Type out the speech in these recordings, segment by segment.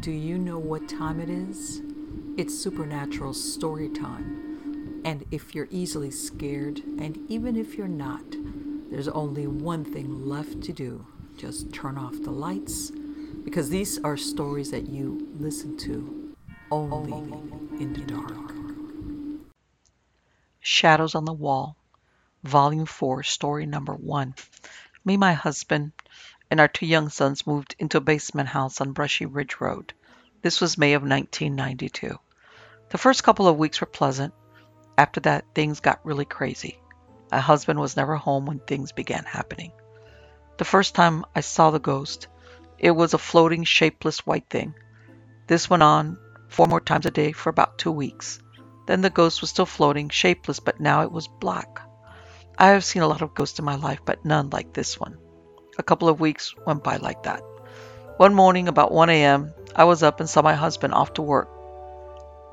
Do you know what time it is? It's supernatural story time. And if you're easily scared, and even if you're not, there's only one thing left to do just turn off the lights, because these are stories that you listen to only in the dark. Shadows on the Wall, Volume 4, Story Number 1. Me, my husband, and our two young sons moved into a basement house on Brushy Ridge Road. This was May of 1992. The first couple of weeks were pleasant. After that, things got really crazy. My husband was never home when things began happening. The first time I saw the ghost, it was a floating, shapeless white thing. This went on four more times a day for about two weeks. Then the ghost was still floating, shapeless, but now it was black. I have seen a lot of ghosts in my life, but none like this one. A couple of weeks went by like that. One morning, about 1 a.m., I was up and saw my husband off to work.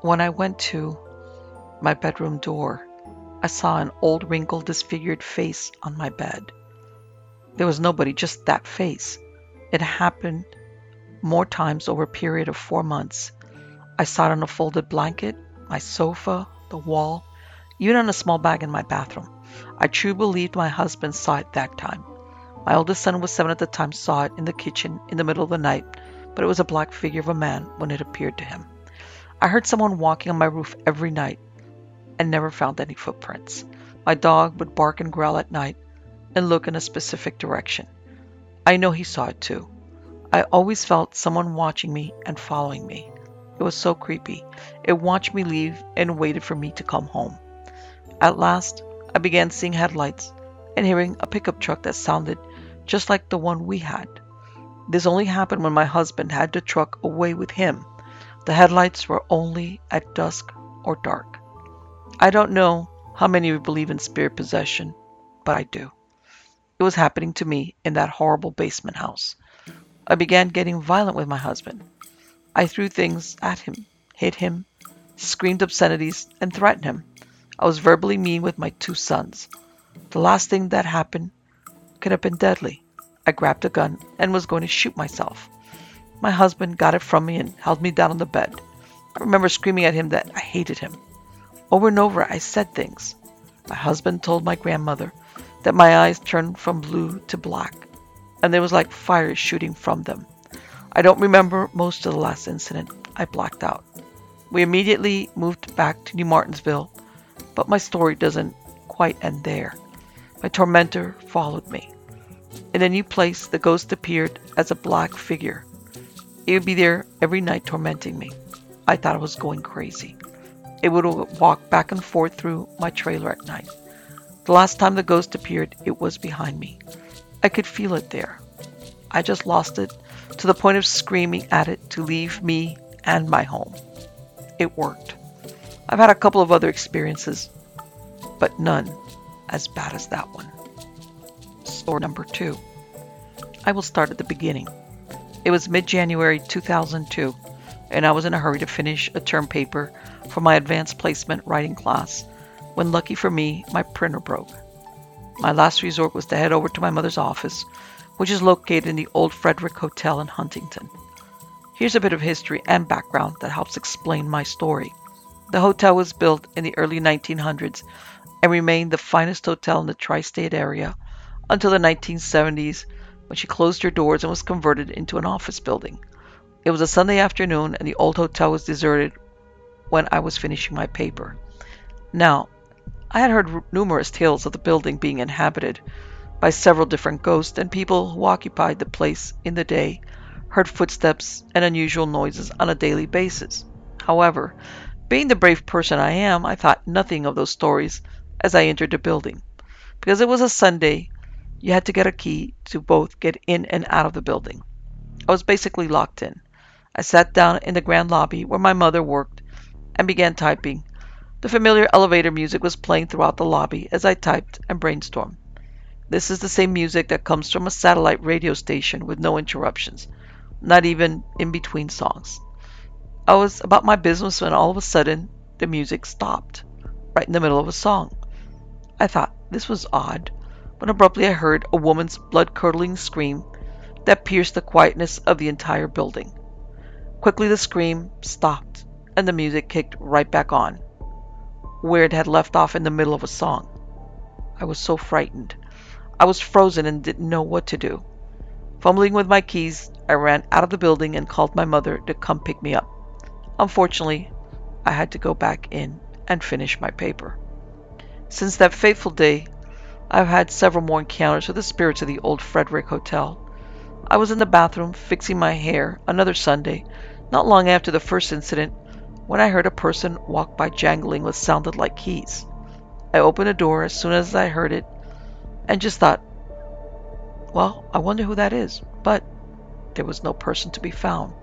When I went to my bedroom door, I saw an old, wrinkled, disfigured face on my bed. There was nobody, just that face. It happened more times over a period of four months. I saw it on a folded blanket, my sofa, the wall, even on a small bag in my bathroom. I truly believed my husband saw it that time. My oldest son was seven at the time, saw it in the kitchen in the middle of the night, but it was a black figure of a man when it appeared to him. I heard someone walking on my roof every night and never found any footprints. My dog would bark and growl at night and look in a specific direction. I know he saw it too. I always felt someone watching me and following me. It was so creepy. It watched me leave and waited for me to come home. At last, I began seeing headlights and hearing a pickup truck that sounded just like the one we had. This only happened when my husband had the truck away with him. The headlights were only at dusk or dark. I don't know how many of you believe in spirit possession, but I do. It was happening to me in that horrible basement house. I began getting violent with my husband. I threw things at him, hit him, screamed obscenities, and threatened him. I was verbally mean with my two sons. The last thing that happened could have been deadly. I grabbed a gun and was going to shoot myself. My husband got it from me and held me down on the bed. I remember screaming at him that I hated him. Over and over, I said things. My husband told my grandmother that my eyes turned from blue to black, and there was like fire shooting from them. I don't remember most of the last incident. I blacked out. We immediately moved back to New Martinsville, but my story doesn't quite end there. My tormentor followed me. In a new place, the ghost appeared as a black figure. It would be there every night tormenting me. I thought I was going crazy. It would walk back and forth through my trailer at night. The last time the ghost appeared, it was behind me. I could feel it there. I just lost it to the point of screaming at it to leave me and my home. It worked. I've had a couple of other experiences, but none as bad as that one. Story number two. I will start at the beginning. It was mid January 2002, and I was in a hurry to finish a term paper for my advanced placement writing class when, lucky for me, my printer broke. My last resort was to head over to my mother's office, which is located in the Old Frederick Hotel in Huntington. Here's a bit of history and background that helps explain my story. The hotel was built in the early 1900s and remained the finest hotel in the tri state area until the 1970s when she closed her doors and was converted into an office building. It was a Sunday afternoon and the old hotel was deserted when I was finishing my paper. Now, I had heard numerous tales of the building being inhabited by several different ghosts, and people who occupied the place in the day heard footsteps and unusual noises on a daily basis. However, being the brave person I am, I thought nothing of those stories as I entered the building. Because it was a Sunday, you had to get a key to both get in and out of the building. I was basically locked in. I sat down in the grand lobby where my mother worked and began typing. The familiar elevator music was playing throughout the lobby as I typed and brainstormed. This is the same music that comes from a satellite radio station with no interruptions, not even in between songs. I was about my business when all of a sudden the music stopped, right in the middle of a song. I thought this was odd, when abruptly I heard a woman's blood curdling scream that pierced the quietness of the entire building. Quickly, the scream stopped and the music kicked right back on, where it had left off in the middle of a song. I was so frightened. I was frozen and didn't know what to do. Fumbling with my keys, I ran out of the building and called my mother to come pick me up. Unfortunately, I had to go back in and finish my paper. Since that fateful day, I've had several more encounters with the spirits of the old Frederick Hotel. I was in the bathroom fixing my hair another Sunday, not long after the first incident, when I heard a person walk by jangling what sounded like keys. I opened the door as soon as I heard it and just thought, well, I wonder who that is. But there was no person to be found.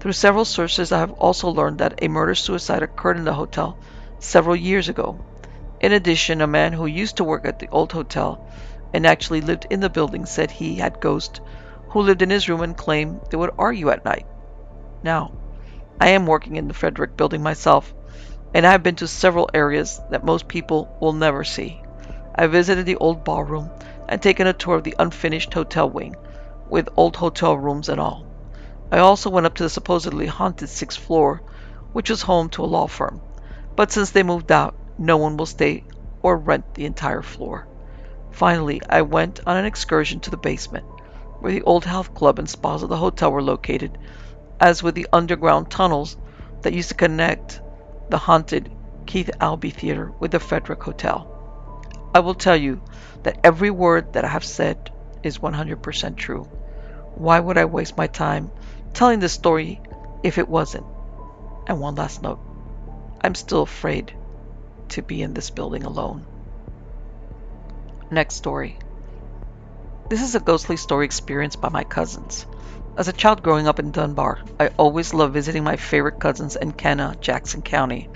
Through several sources, I have also learned that a murder suicide occurred in the hotel several years ago. In addition, a man who used to work at the old hotel and actually lived in the building said he had ghosts who lived in his room and claimed they would argue at night. Now, I am working in the Frederick building myself, and I have been to several areas that most people will never see. I visited the old ballroom and taken a tour of the unfinished hotel wing, with old hotel rooms and all. I also went up to the supposedly haunted sixth floor, which was home to a law firm. But since they moved out, no one will stay or rent the entire floor. Finally, I went on an excursion to the basement, where the old health club and spas of the hotel were located, as with the underground tunnels that used to connect the haunted Keith Albee Theater with the Frederick Hotel. I will tell you that every word that I have said is 100% true. Why would I waste my time telling this story if it wasn't. And one last note I'm still afraid to be in this building alone. Next story. This is a ghostly story experienced by my cousins. As a child growing up in Dunbar, I always loved visiting my favorite cousins in Kenna, Jackson County.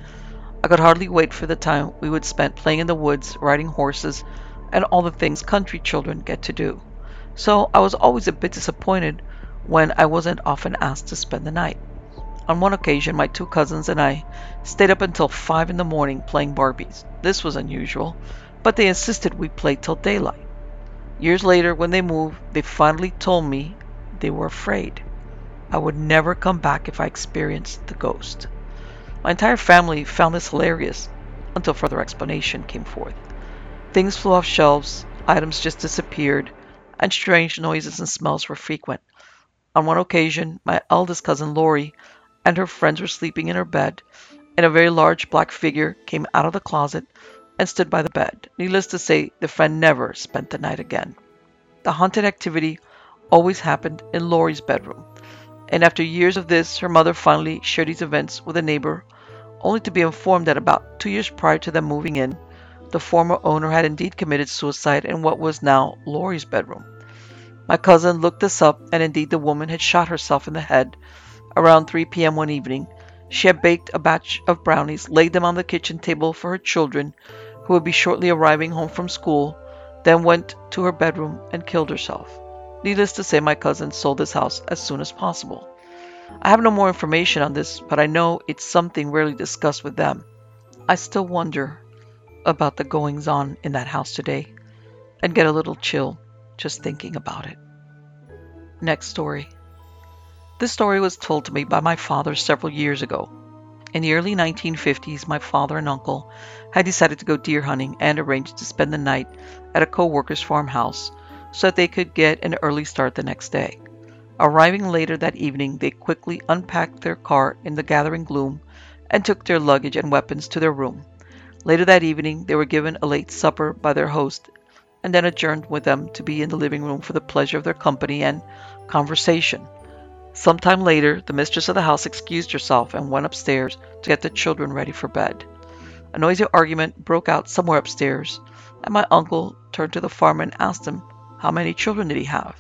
I could hardly wait for the time we would spend playing in the woods, riding horses, and all the things country children get to do. So I was always a bit disappointed when I wasn't often asked to spend the night. On one occasion, my two cousins and I stayed up until 5 in the morning playing Barbies. This was unusual, but they insisted we play till daylight. Years later, when they moved, they finally told me they were afraid. I would never come back if I experienced the ghost. My entire family found this hilarious until further explanation came forth. Things flew off shelves, items just disappeared, and strange noises and smells were frequent. On one occasion, my eldest cousin Lori and her friends were sleeping in her bed, and a very large black figure came out of the closet and stood by the bed. Needless to say, the friend never spent the night again. The haunted activity always happened in Lori's bedroom, and after years of this, her mother finally shared these events with a neighbor, only to be informed that about two years prior to them moving in, the former owner had indeed committed suicide in what was now Lori's bedroom. My cousin looked this up, and indeed the woman had shot herself in the head around 3 p.m. one evening. She had baked a batch of brownies, laid them on the kitchen table for her children, who would be shortly arriving home from school, then went to her bedroom and killed herself. Needless to say, my cousin sold this house as soon as possible. I have no more information on this, but I know it's something rarely discussed with them. I still wonder about the goings on in that house today and get a little chill just thinking about it. Next story. This story was told to me by my father several years ago. In the early 1950s, my father and uncle had decided to go deer hunting and arranged to spend the night at a co worker's farmhouse so that they could get an early start the next day. Arriving later that evening, they quickly unpacked their car in the gathering gloom and took their luggage and weapons to their room. Later that evening, they were given a late supper by their host and then adjourned with them to be in the living room for the pleasure of their company and conversation. Some time later, the mistress of the house excused herself and went upstairs to get the children ready for bed. A noisy argument broke out somewhere upstairs, and my uncle turned to the farmer and asked him how many children did he have.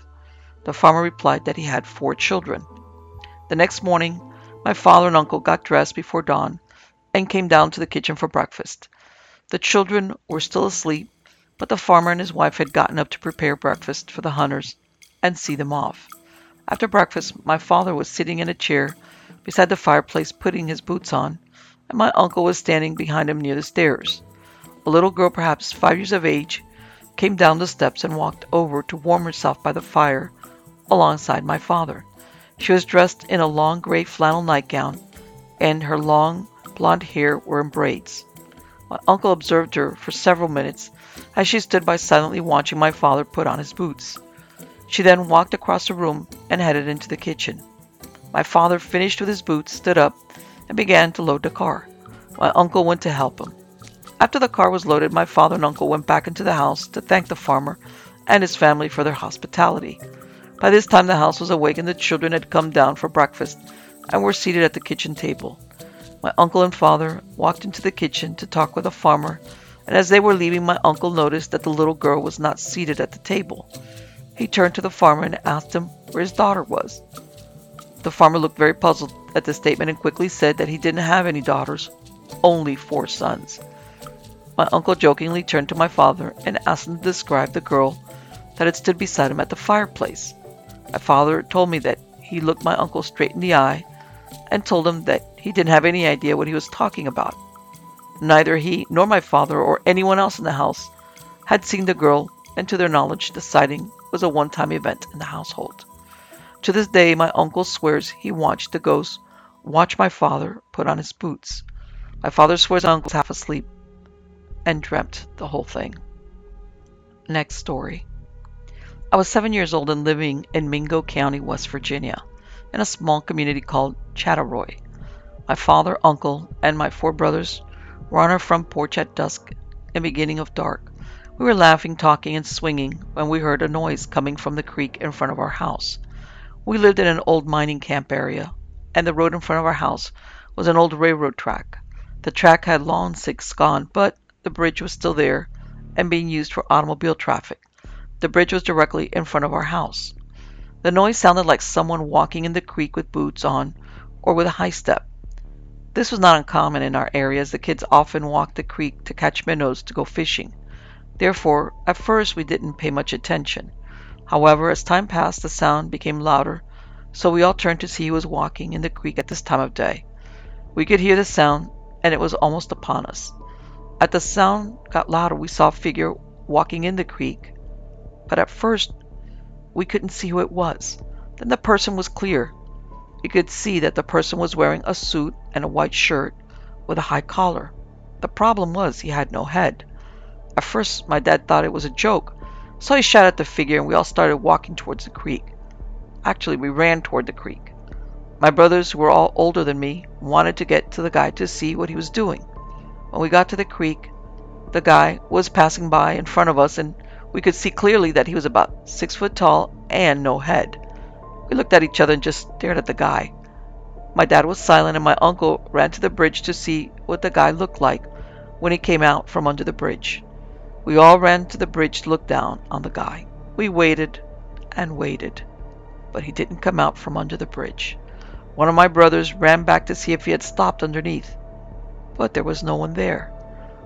The farmer replied that he had four children. The next morning, my father and uncle got dressed before dawn and came down to the kitchen for breakfast. The children were still asleep, but the farmer and his wife had gotten up to prepare breakfast for the hunters and see them off. After breakfast, my father was sitting in a chair beside the fireplace putting his boots on, and my uncle was standing behind him near the stairs. A little girl, perhaps five years of age, came down the steps and walked over to warm herself by the fire alongside my father. She was dressed in a long gray flannel nightgown, and her long blonde hair were in braids. My uncle observed her for several minutes as she stood by silently watching my father put on his boots. She then walked across the room and headed into the kitchen. My father finished with his boots, stood up, and began to load the car. My uncle went to help him. After the car was loaded, my father and uncle went back into the house to thank the farmer and his family for their hospitality. By this time, the house was awake and the children had come down for breakfast and were seated at the kitchen table. My uncle and father walked into the kitchen to talk with the farmer, and as they were leaving, my uncle noticed that the little girl was not seated at the table. He turned to the farmer and asked him where his daughter was. The farmer looked very puzzled at the statement and quickly said that he didn't have any daughters, only four sons. My uncle jokingly turned to my father and asked him to describe the girl that had stood beside him at the fireplace. My father told me that he looked my uncle straight in the eye and told him that he didn't have any idea what he was talking about. Neither he nor my father or anyone else in the house had seen the girl, and to their knowledge, the sighting was a one time event in the household. To this day, my uncle swears he watched the ghost watch my father put on his boots. My father swears my uncle was half asleep and dreamt the whole thing. Next story. I was seven years old and living in Mingo County, West Virginia, in a small community called Chattaroy. My father, uncle, and my four brothers were on our front porch at dusk and beginning of dark. We were laughing, talking, and swinging when we heard a noise coming from the creek in front of our house. We lived in an old mining camp area, and the road in front of our house was an old railroad track. The track had long since gone, but the bridge was still there and being used for automobile traffic. The bridge was directly in front of our house. The noise sounded like someone walking in the creek with boots on or with a high step. This was not uncommon in our area as the kids often walked the creek to catch minnows to go fishing. Therefore, at first we didn't pay much attention. However, as time passed, the sound became louder, so we all turned to see who was walking in the creek at this time of day. We could hear the sound, and it was almost upon us. As the sound got louder, we saw a figure walking in the creek, but at first we couldn't see who it was. Then the person was clear. We could see that the person was wearing a suit and a white shirt with a high collar. The problem was he had no head. At first, my dad thought it was a joke, so he shot at the figure and we all started walking towards the creek. Actually, we ran toward the creek. My brothers, who were all older than me, wanted to get to the guy to see what he was doing. When we got to the creek, the guy was passing by in front of us, and we could see clearly that he was about six foot tall and no head. We looked at each other and just stared at the guy. My dad was silent, and my uncle ran to the bridge to see what the guy looked like when he came out from under the bridge. We all ran to the bridge to look down on the guy. We waited and waited, but he didn't come out from under the bridge. One of my brothers ran back to see if he had stopped underneath but there was no one there.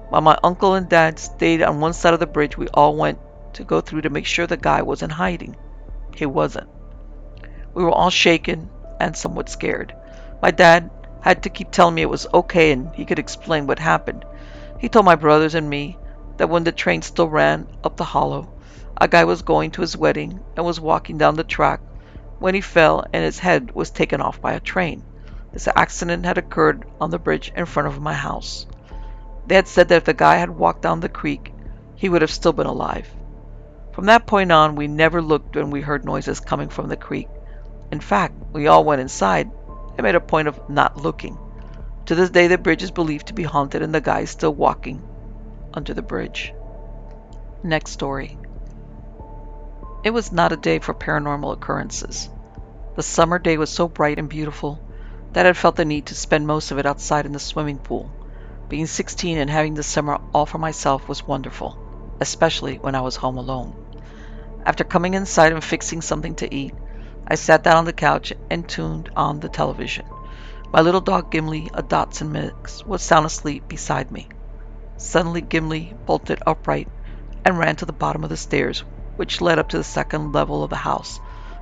While my uncle and dad stayed on one side of the bridge, we all went to go through to make sure the guy wasn't hiding. He wasn't. We were all shaken and somewhat scared. My dad had to keep telling me it was okay and he could explain what happened. He told my brothers and me that when the train still ran up the hollow, a guy was going to his wedding and was walking down the track when he fell and his head was taken off by a train. This accident had occurred on the bridge in front of my house. They had said that if the guy had walked down the creek, he would have still been alive. From that point on, we never looked when we heard noises coming from the creek. In fact, we all went inside and made a point of not looking. To this day, the bridge is believed to be haunted and the guy is still walking under the bridge. Next story. It was not a day for paranormal occurrences. The summer day was so bright and beautiful that I felt the need to spend most of it outside in the swimming pool. Being 16 and having the summer all for myself was wonderful, especially when I was home alone. After coming inside and fixing something to eat, I sat down on the couch and tuned on the television. My little dog Gimli, a Dachshund mix, was sound asleep beside me. Suddenly Gimli bolted upright and ran to the bottom of the stairs, which led up to the second level of the house,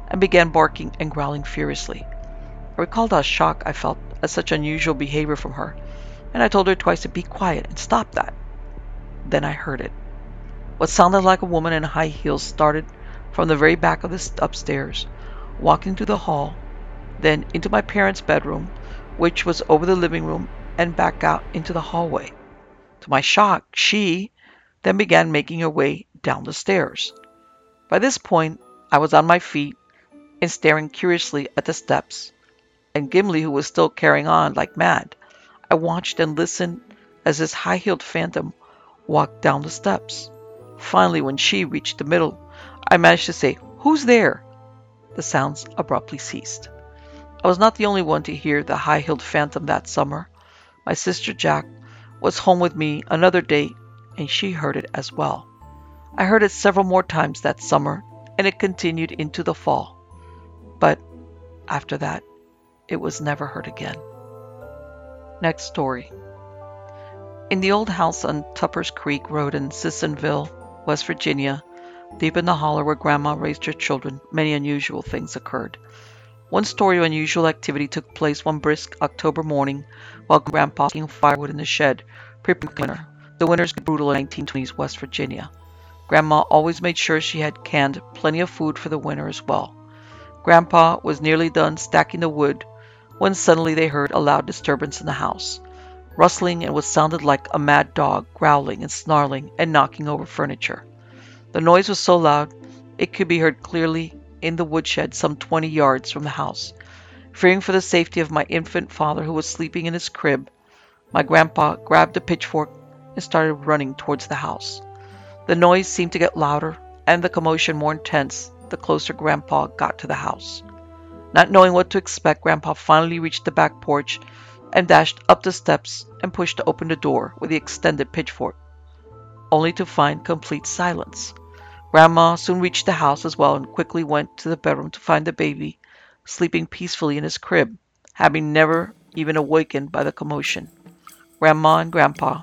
and began barking and growling furiously. I recalled how shocked I felt at such unusual behavior from her, and I told her twice to be quiet and stop that. Then I heard it. What sounded like a woman in high heels started from the very back of the upstairs, walking through the hall, then into my parents' bedroom, which was over the living room, and back out into the hallway. To my shock, she then began making her way down the stairs. By this point, I was on my feet and staring curiously at the steps, and Gimli, who was still carrying on like mad. I watched and listened as this high heeled phantom walked down the steps. Finally, when she reached the middle, I managed to say, Who's there? The sounds abruptly ceased. I was not the only one to hear the high heeled phantom that summer. My sister Jack was home with me another day, and she heard it as well. I heard it several more times that summer, and it continued into the fall. But after that, it was never heard again. Next story. In the old house on Tuppers Creek Road in Sissonville, West Virginia, deep in the holler where Grandma raised her children, many unusual things occurred. One story of unusual activity took place one brisk October morning while Grandpa was making firewood in the shed, preparing winter. The winters were brutal in 1920s West Virginia. Grandma always made sure she had canned plenty of food for the winter as well. Grandpa was nearly done stacking the wood when suddenly they heard a loud disturbance in the house, rustling and what sounded like a mad dog growling and snarling and knocking over furniture. The noise was so loud it could be heard clearly in the woodshed some 20 yards from the house. Fearing for the safety of my infant father who was sleeping in his crib, my grandpa grabbed a pitchfork and started running towards the house. The noise seemed to get louder and the commotion more intense the closer grandpa got to the house. Not knowing what to expect, Grandpa finally reached the back porch and dashed up the steps and pushed open the door with the extended pitchfork, only to find complete silence. Grandma soon reached the house as well and quickly went to the bedroom to find the baby sleeping peacefully in his crib, having never even awakened by the commotion. Grandma and Grandpa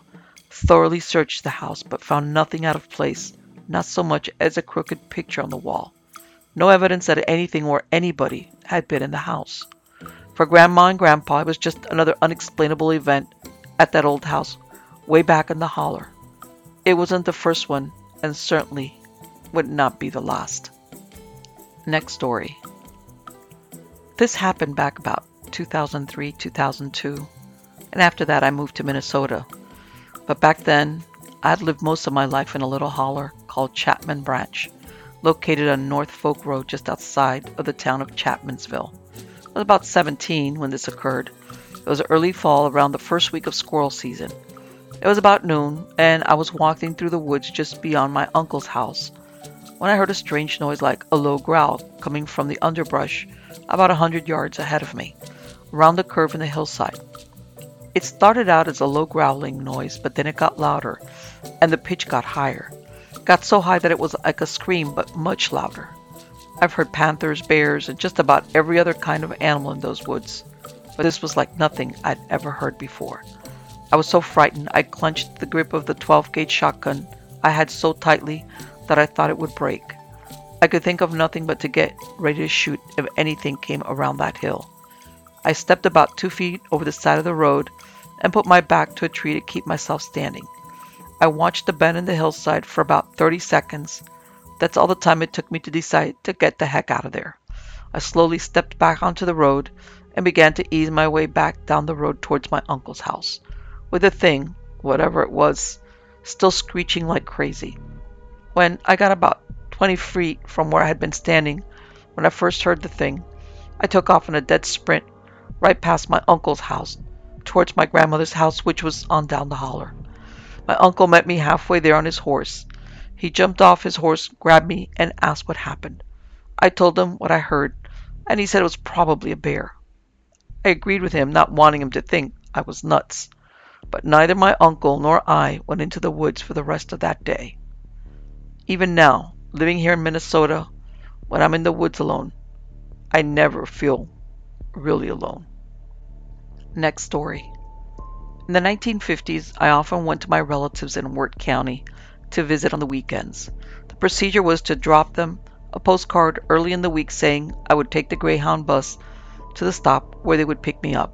thoroughly searched the house but found nothing out of place, not so much as a crooked picture on the wall. No evidence that anything or anybody had been in the house. For Grandma and Grandpa, it was just another unexplainable event at that old house way back in the holler. It wasn't the first one, and certainly would not be the last. Next story. This happened back about 2003 2002, and after that I moved to Minnesota. But back then, I'd lived most of my life in a little holler called Chapman Branch located on North Folk Road just outside of the town of Chapmansville. I was about 17 when this occurred. It was early fall around the first week of squirrel season. It was about noon, and I was walking through the woods just beyond my uncle's house when I heard a strange noise like a low growl coming from the underbrush about a hundred yards ahead of me, around the curve in the hillside. It started out as a low growling noise, but then it got louder, and the pitch got higher got so high that it was like a scream, but much louder. I've heard panthers, bears, and just about every other kind of animal in those woods, but this was like nothing I'd ever heard before. I was so frightened I clenched the grip of the 12 gauge shotgun I had so tightly that I thought it would break. I could think of nothing but to get ready to shoot if anything came around that hill. I stepped about two feet over the side of the road and put my back to a tree to keep myself standing. I watched the bend in the hillside for about 30 seconds. That's all the time it took me to decide to get the heck out of there. I slowly stepped back onto the road and began to ease my way back down the road towards my uncle's house, with the thing, whatever it was, still screeching like crazy. When I got about 20 feet from where I had been standing when I first heard the thing, I took off in a dead sprint right past my uncle's house towards my grandmother's house, which was on down the holler. My uncle met me halfway there on his horse. He jumped off his horse, grabbed me, and asked what happened. I told him what I heard, and he said it was probably a bear. I agreed with him, not wanting him to think I was nuts. But neither my uncle nor I went into the woods for the rest of that day. Even now, living here in Minnesota, when I'm in the woods alone, I never feel really alone. Next story. In the 1950s, I often went to my relatives in Wirt County to visit on the weekends. The procedure was to drop them a postcard early in the week saying I would take the Greyhound bus to the stop where they would pick me up.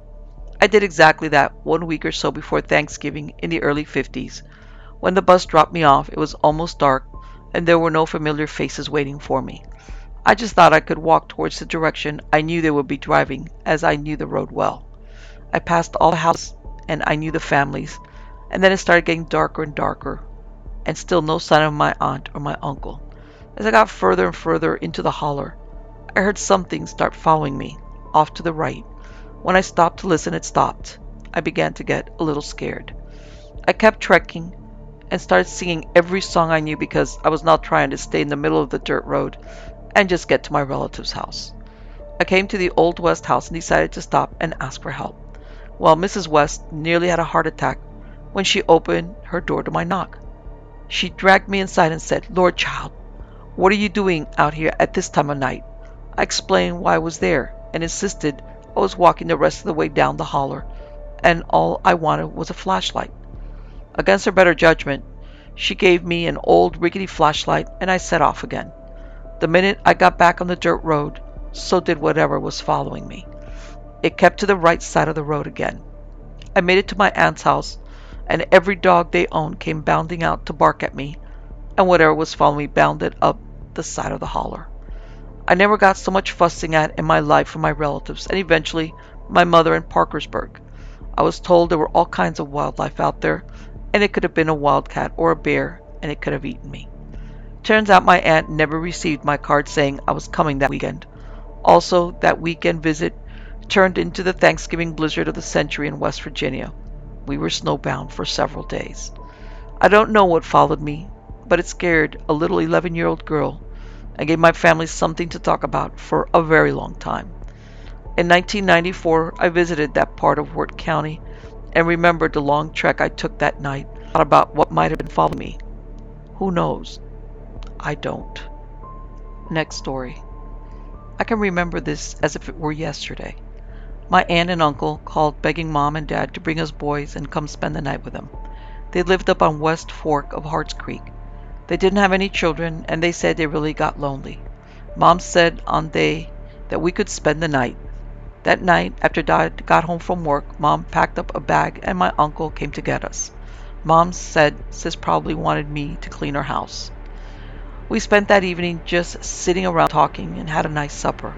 I did exactly that one week or so before Thanksgiving in the early 50s. When the bus dropped me off, it was almost dark and there were no familiar faces waiting for me. I just thought I could walk towards the direction I knew they would be driving, as I knew the road well. I passed all the houses, and I knew the families, and then it started getting darker and darker, and still no sign of my aunt or my uncle. As I got further and further into the holler, I heard something start following me, off to the right. When I stopped to listen, it stopped. I began to get a little scared. I kept trekking and started singing every song I knew because I was not trying to stay in the middle of the dirt road and just get to my relative's house. I came to the Old West house and decided to stop and ask for help. Well, Mrs. West nearly had a heart attack when she opened her door to my knock. She dragged me inside and said, Lord child, what are you doing out here at this time of night? I explained why I was there and insisted I was walking the rest of the way down the holler and all I wanted was a flashlight. Against her better judgment, she gave me an old rickety flashlight and I set off again. The minute I got back on the dirt road, so did whatever was following me. It kept to the right side of the road again. I made it to my aunt's house, and every dog they owned came bounding out to bark at me, and whatever was following me bounded up the side of the holler. I never got so much fussing at in my life from my relatives, and eventually my mother in Parkersburg. I was told there were all kinds of wildlife out there, and it could have been a wildcat or a bear, and it could have eaten me. Turns out my aunt never received my card saying I was coming that weekend. Also, that weekend visit turned into the Thanksgiving blizzard of the century in West Virginia. We were snowbound for several days. I don't know what followed me, but it scared a little 11 year old girl and gave my family something to talk about for a very long time. In 1994, I visited that part of Wirt County and remembered the long trek I took that night, thought about what might have been following me. Who knows? I don't. Next story. I can remember this as if it were yesterday. My aunt and uncle called begging mom and dad to bring us boys and come spend the night with them. They lived up on West Fork of Harts Creek. They didn't have any children and they said they really got lonely. Mom said on day that we could spend the night. That night, after Dad got home from work, Mom packed up a bag and my uncle came to get us. Mom said Sis probably wanted me to clean her house. We spent that evening just sitting around talking and had a nice supper.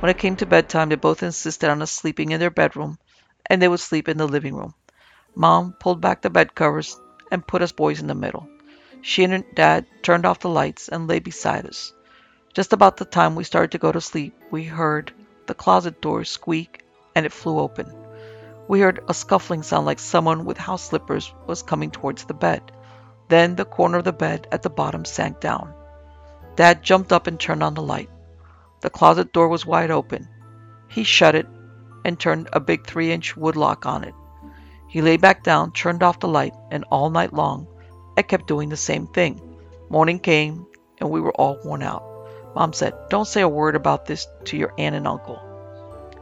When it came to bedtime, they both insisted on us sleeping in their bedroom, and they would sleep in the living room. Mom pulled back the bed covers and put us boys in the middle. She and Dad turned off the lights and lay beside us. Just about the time we started to go to sleep, we heard the closet door squeak and it flew open. We heard a scuffling sound like someone with house slippers was coming towards the bed. Then the corner of the bed at the bottom sank down. Dad jumped up and turned on the light. The closet door was wide open. He shut it and turned a big three inch wood lock on it. He lay back down, turned off the light, and all night long I kept doing the same thing. Morning came, and we were all worn out. Mom said, Don't say a word about this to your aunt and uncle.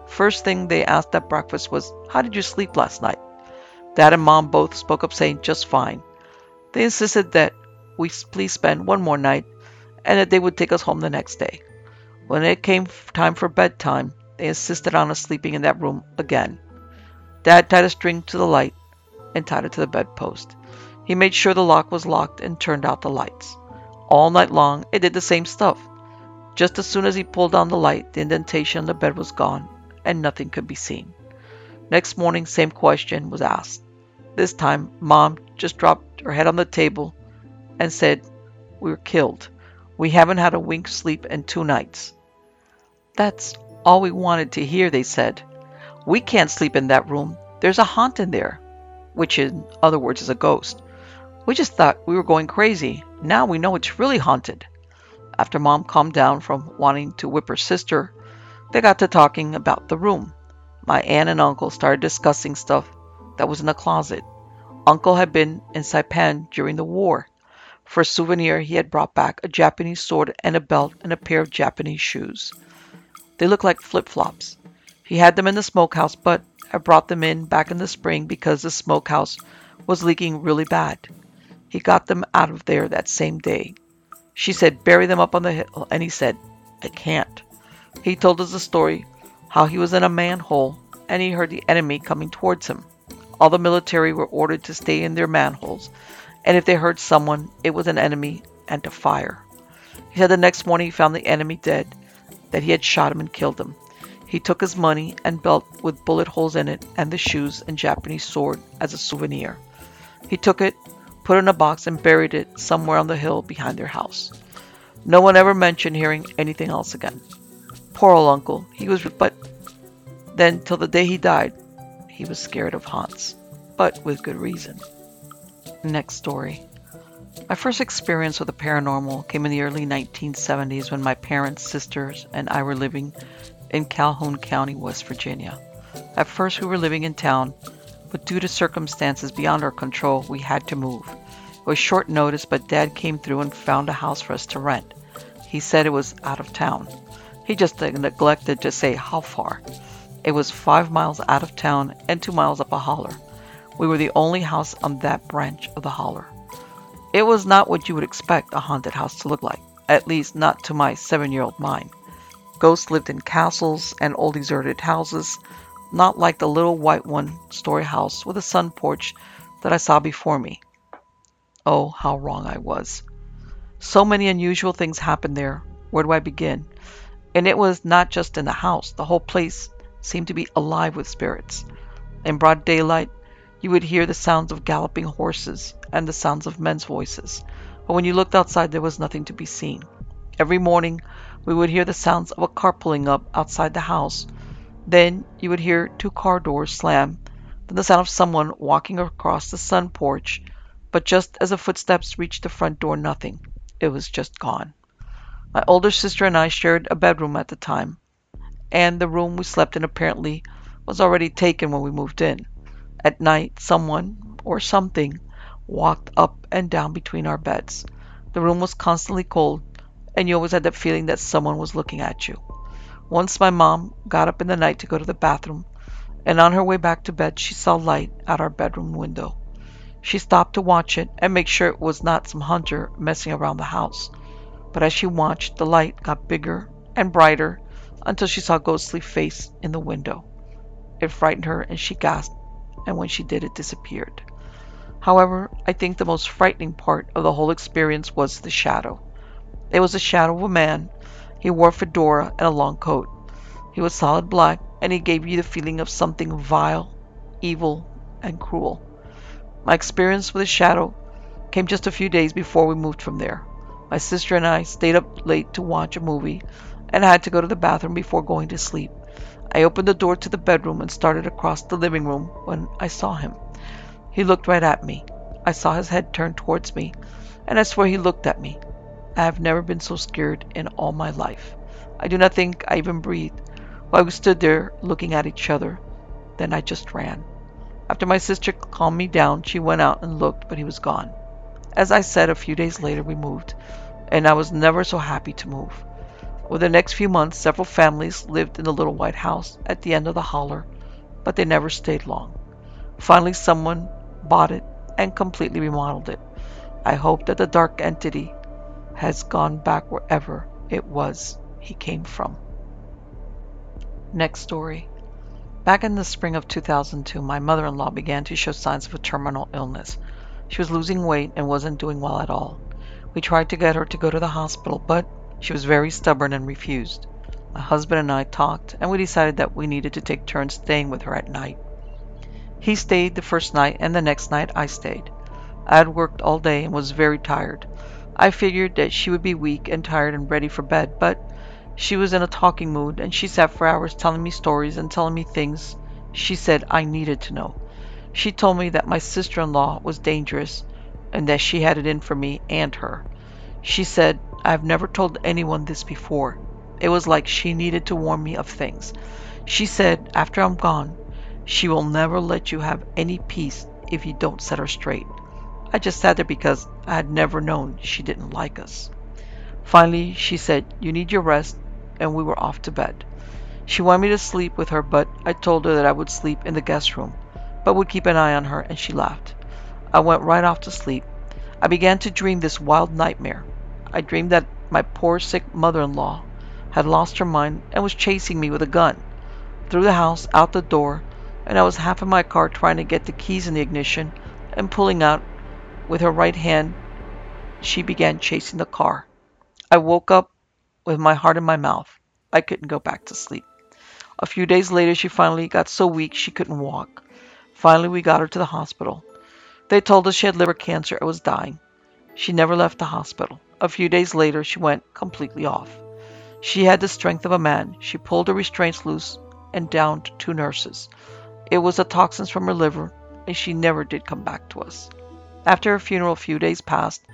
First thing they asked at breakfast was, How did you sleep last night? Dad and Mom both spoke up saying, Just fine. They insisted that we please spend one more night and that they would take us home the next day. When it came time for bedtime, they insisted on us sleeping in that room again. Dad tied a string to the light and tied it to the bedpost. He made sure the lock was locked and turned out the lights. All night long, it did the same stuff. Just as soon as he pulled down the light, the indentation on the bed was gone and nothing could be seen. Next morning, same question was asked. This time, Mom just dropped her head on the table and said, We're killed. We haven't had a wink sleep in two nights. That's all we wanted to hear, they said. We can't sleep in that room. There's a haunt in there, which in other words is a ghost. We just thought we were going crazy. Now we know it's really haunted. After mom calmed down from wanting to whip her sister, they got to talking about the room. My aunt and uncle started discussing stuff that was in the closet. Uncle had been in Saipan during the war. For a souvenir, he had brought back a Japanese sword and a belt and a pair of Japanese shoes. They looked like flip flops. He had them in the smokehouse, but had brought them in back in the spring because the smokehouse was leaking really bad. He got them out of there that same day. She said, Bury them up on the hill, and he said, I can't. He told us the story how he was in a manhole and he heard the enemy coming towards him. All the military were ordered to stay in their manholes, and if they heard someone, it was an enemy, and to fire. He said the next morning he found the enemy dead, that he had shot him and killed him. He took his money and belt with bullet holes in it and the shoes and Japanese sword as a souvenir. He took it, put in a box, and buried it somewhere on the hill behind their house. No one ever mentioned hearing anything else again. Poor old uncle. He was, but then till the day he died, he was scared of haunts, but with good reason. Next story. My first experience with the paranormal came in the early 1970s when my parents, sisters, and I were living in Calhoun County, West Virginia. At first, we were living in town, but due to circumstances beyond our control, we had to move. It was short notice, but Dad came through and found a house for us to rent. He said it was out of town. He just neglected to say how far. It was five miles out of town and two miles up a holler. We were the only house on that branch of the holler. It was not what you would expect a haunted house to look like, at least not to my seven year old mind. Ghosts lived in castles and old deserted houses, not like the little white one story house with a sun porch that I saw before me. Oh, how wrong I was. So many unusual things happened there. Where do I begin? And it was not just in the house, the whole place seemed to be alive with spirits. In broad daylight, you would hear the sounds of galloping horses and the sounds of men's voices, but when you looked outside, there was nothing to be seen. Every morning, we would hear the sounds of a car pulling up outside the house. Then you would hear two car doors slam, then the sound of someone walking across the sun porch. But just as the footsteps reached the front door, nothing. It was just gone. My older sister and I shared a bedroom at the time, and the room we slept in apparently was already taken when we moved in. At night, someone or something walked up and down between our beds. The room was constantly cold, and you always had that feeling that someone was looking at you. Once my mom got up in the night to go to the bathroom, and on her way back to bed, she saw light at our bedroom window. She stopped to watch it and make sure it was not some hunter messing around the house. But as she watched, the light got bigger and brighter until she saw a ghostly face in the window. It frightened her and she gasped, and when she did, it disappeared. However, I think the most frightening part of the whole experience was the shadow. It was the shadow of a man. He wore a fedora and a long coat. He was solid black, and he gave you the feeling of something vile, evil, and cruel. My experience with the shadow came just a few days before we moved from there. My sister and I stayed up late to watch a movie and I had to go to the bathroom before going to sleep. I opened the door to the bedroom and started across the living room when I saw him. He looked right at me. I saw his head turn towards me, and I swear he looked at me. I have never been so scared in all my life. I do not think I even breathed while we stood there looking at each other. Then I just ran. After my sister calmed me down, she went out and looked, but he was gone. As I said, a few days later we moved, and I was never so happy to move. Over the next few months, several families lived in the little white house at the end of the holler, but they never stayed long. Finally, someone bought it and completely remodeled it. I hope that the dark entity has gone back wherever it was he came from. Next story. Back in the spring of 2002, my mother in law began to show signs of a terminal illness. She was losing weight and wasn't doing well at all. We tried to get her to go to the hospital, but she was very stubborn and refused. My husband and I talked, and we decided that we needed to take turns staying with her at night. He stayed the first night, and the next night I stayed. I had worked all day and was very tired. I figured that she would be weak and tired and ready for bed, but she was in a talking mood and she sat for hours telling me stories and telling me things she said I needed to know. She told me that my sister in law was dangerous and that she had it in for me and her. She said, I have never told anyone this before. It was like she needed to warn me of things. She said, after I'm gone, she will never let you have any peace if you don't set her straight. I just sat there because I had never known she didn't like us. Finally, she said, You need your rest, and we were off to bed. She wanted me to sleep with her, but I told her that I would sleep in the guest room, but would keep an eye on her, and she laughed. I went right off to sleep. I began to dream this wild nightmare. I dreamed that my poor sick mother in law had lost her mind and was chasing me with a gun. Through the house, out the door, and I was half in my car trying to get the keys in the ignition and pulling out with her right hand, she began chasing the car. I woke up with my heart in my mouth. I couldn't go back to sleep. A few days later, she finally got so weak she couldn't walk. Finally, we got her to the hospital. They told us she had liver cancer and was dying. She never left the hospital. A few days later, she went completely off. She had the strength of a man. She pulled her restraints loose and downed two nurses. It was the toxins from her liver, and she never did come back to us. After her funeral, a few days passed.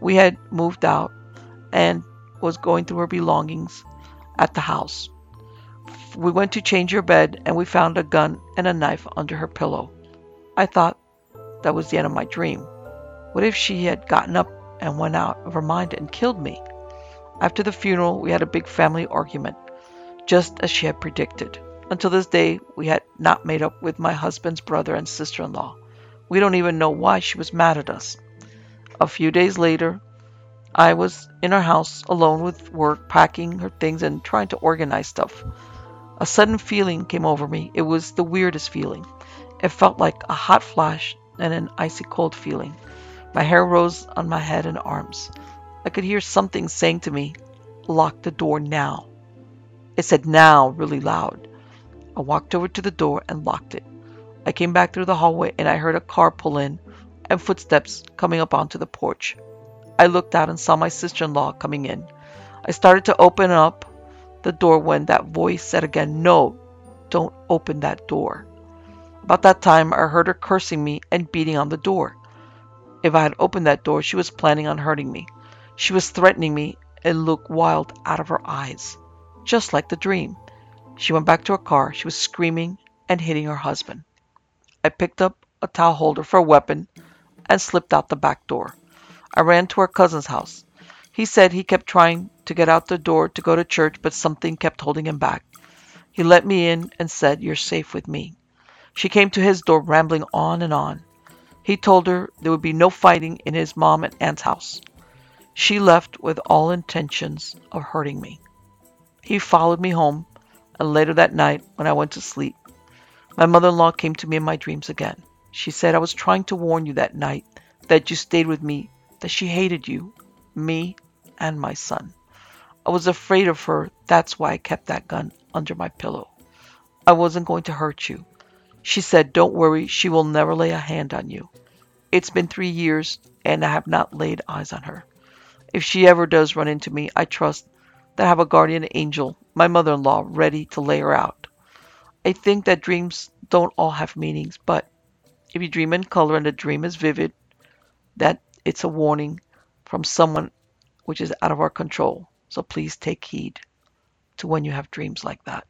We had moved out and was going through her belongings at the house. We went to change her bed and we found a gun and a knife under her pillow. I thought that was the end of my dream. What if she had gotten up and went out of her mind and killed me? After the funeral, we had a big family argument, just as she had predicted. Until this day, we had not made up with my husband's brother and sister in law. We don't even know why she was mad at us. A few days later, I was in her house alone with work, packing her things and trying to organize stuff. A sudden feeling came over me. It was the weirdest feeling. It felt like a hot flash and an icy cold feeling. My hair rose on my head and arms. I could hear something saying to me, Lock the door now. It said now really loud. I walked over to the door and locked it. I came back through the hallway and I heard a car pull in and footsteps coming up onto the porch. I looked out and saw my sister in law coming in. I started to open up the door when that voice said again, No, don't open that door. About that time, I heard her cursing me and beating on the door. If I had opened that door, she was planning on hurting me. She was threatening me and looked wild out of her eyes, just like the dream. She went back to her car. She was screaming and hitting her husband. I picked up a towel holder for a weapon and slipped out the back door. I ran to our cousin's house. He said he kept trying to get out the door to go to church, but something kept holding him back. He let me in and said, You're safe with me. She came to his door, rambling on and on. He told her there would be no fighting in his mom and aunt's house. She left with all intentions of hurting me. He followed me home, and later that night, when I went to sleep, my mother in law came to me in my dreams again. She said, I was trying to warn you that night that you stayed with me that she hated you, me, and my son. I was afraid of her. That's why I kept that gun under my pillow. I wasn't going to hurt you. She said, Don't worry, she will never lay a hand on you. It's been three years, and I have not laid eyes on her. If she ever does run into me, I trust that I have a guardian angel, my mother in law, ready to lay her out. I think that dreams don't all have meanings, but if you dream in color and the dream is vivid, that it's a warning from someone which is out of our control. So please take heed to when you have dreams like that.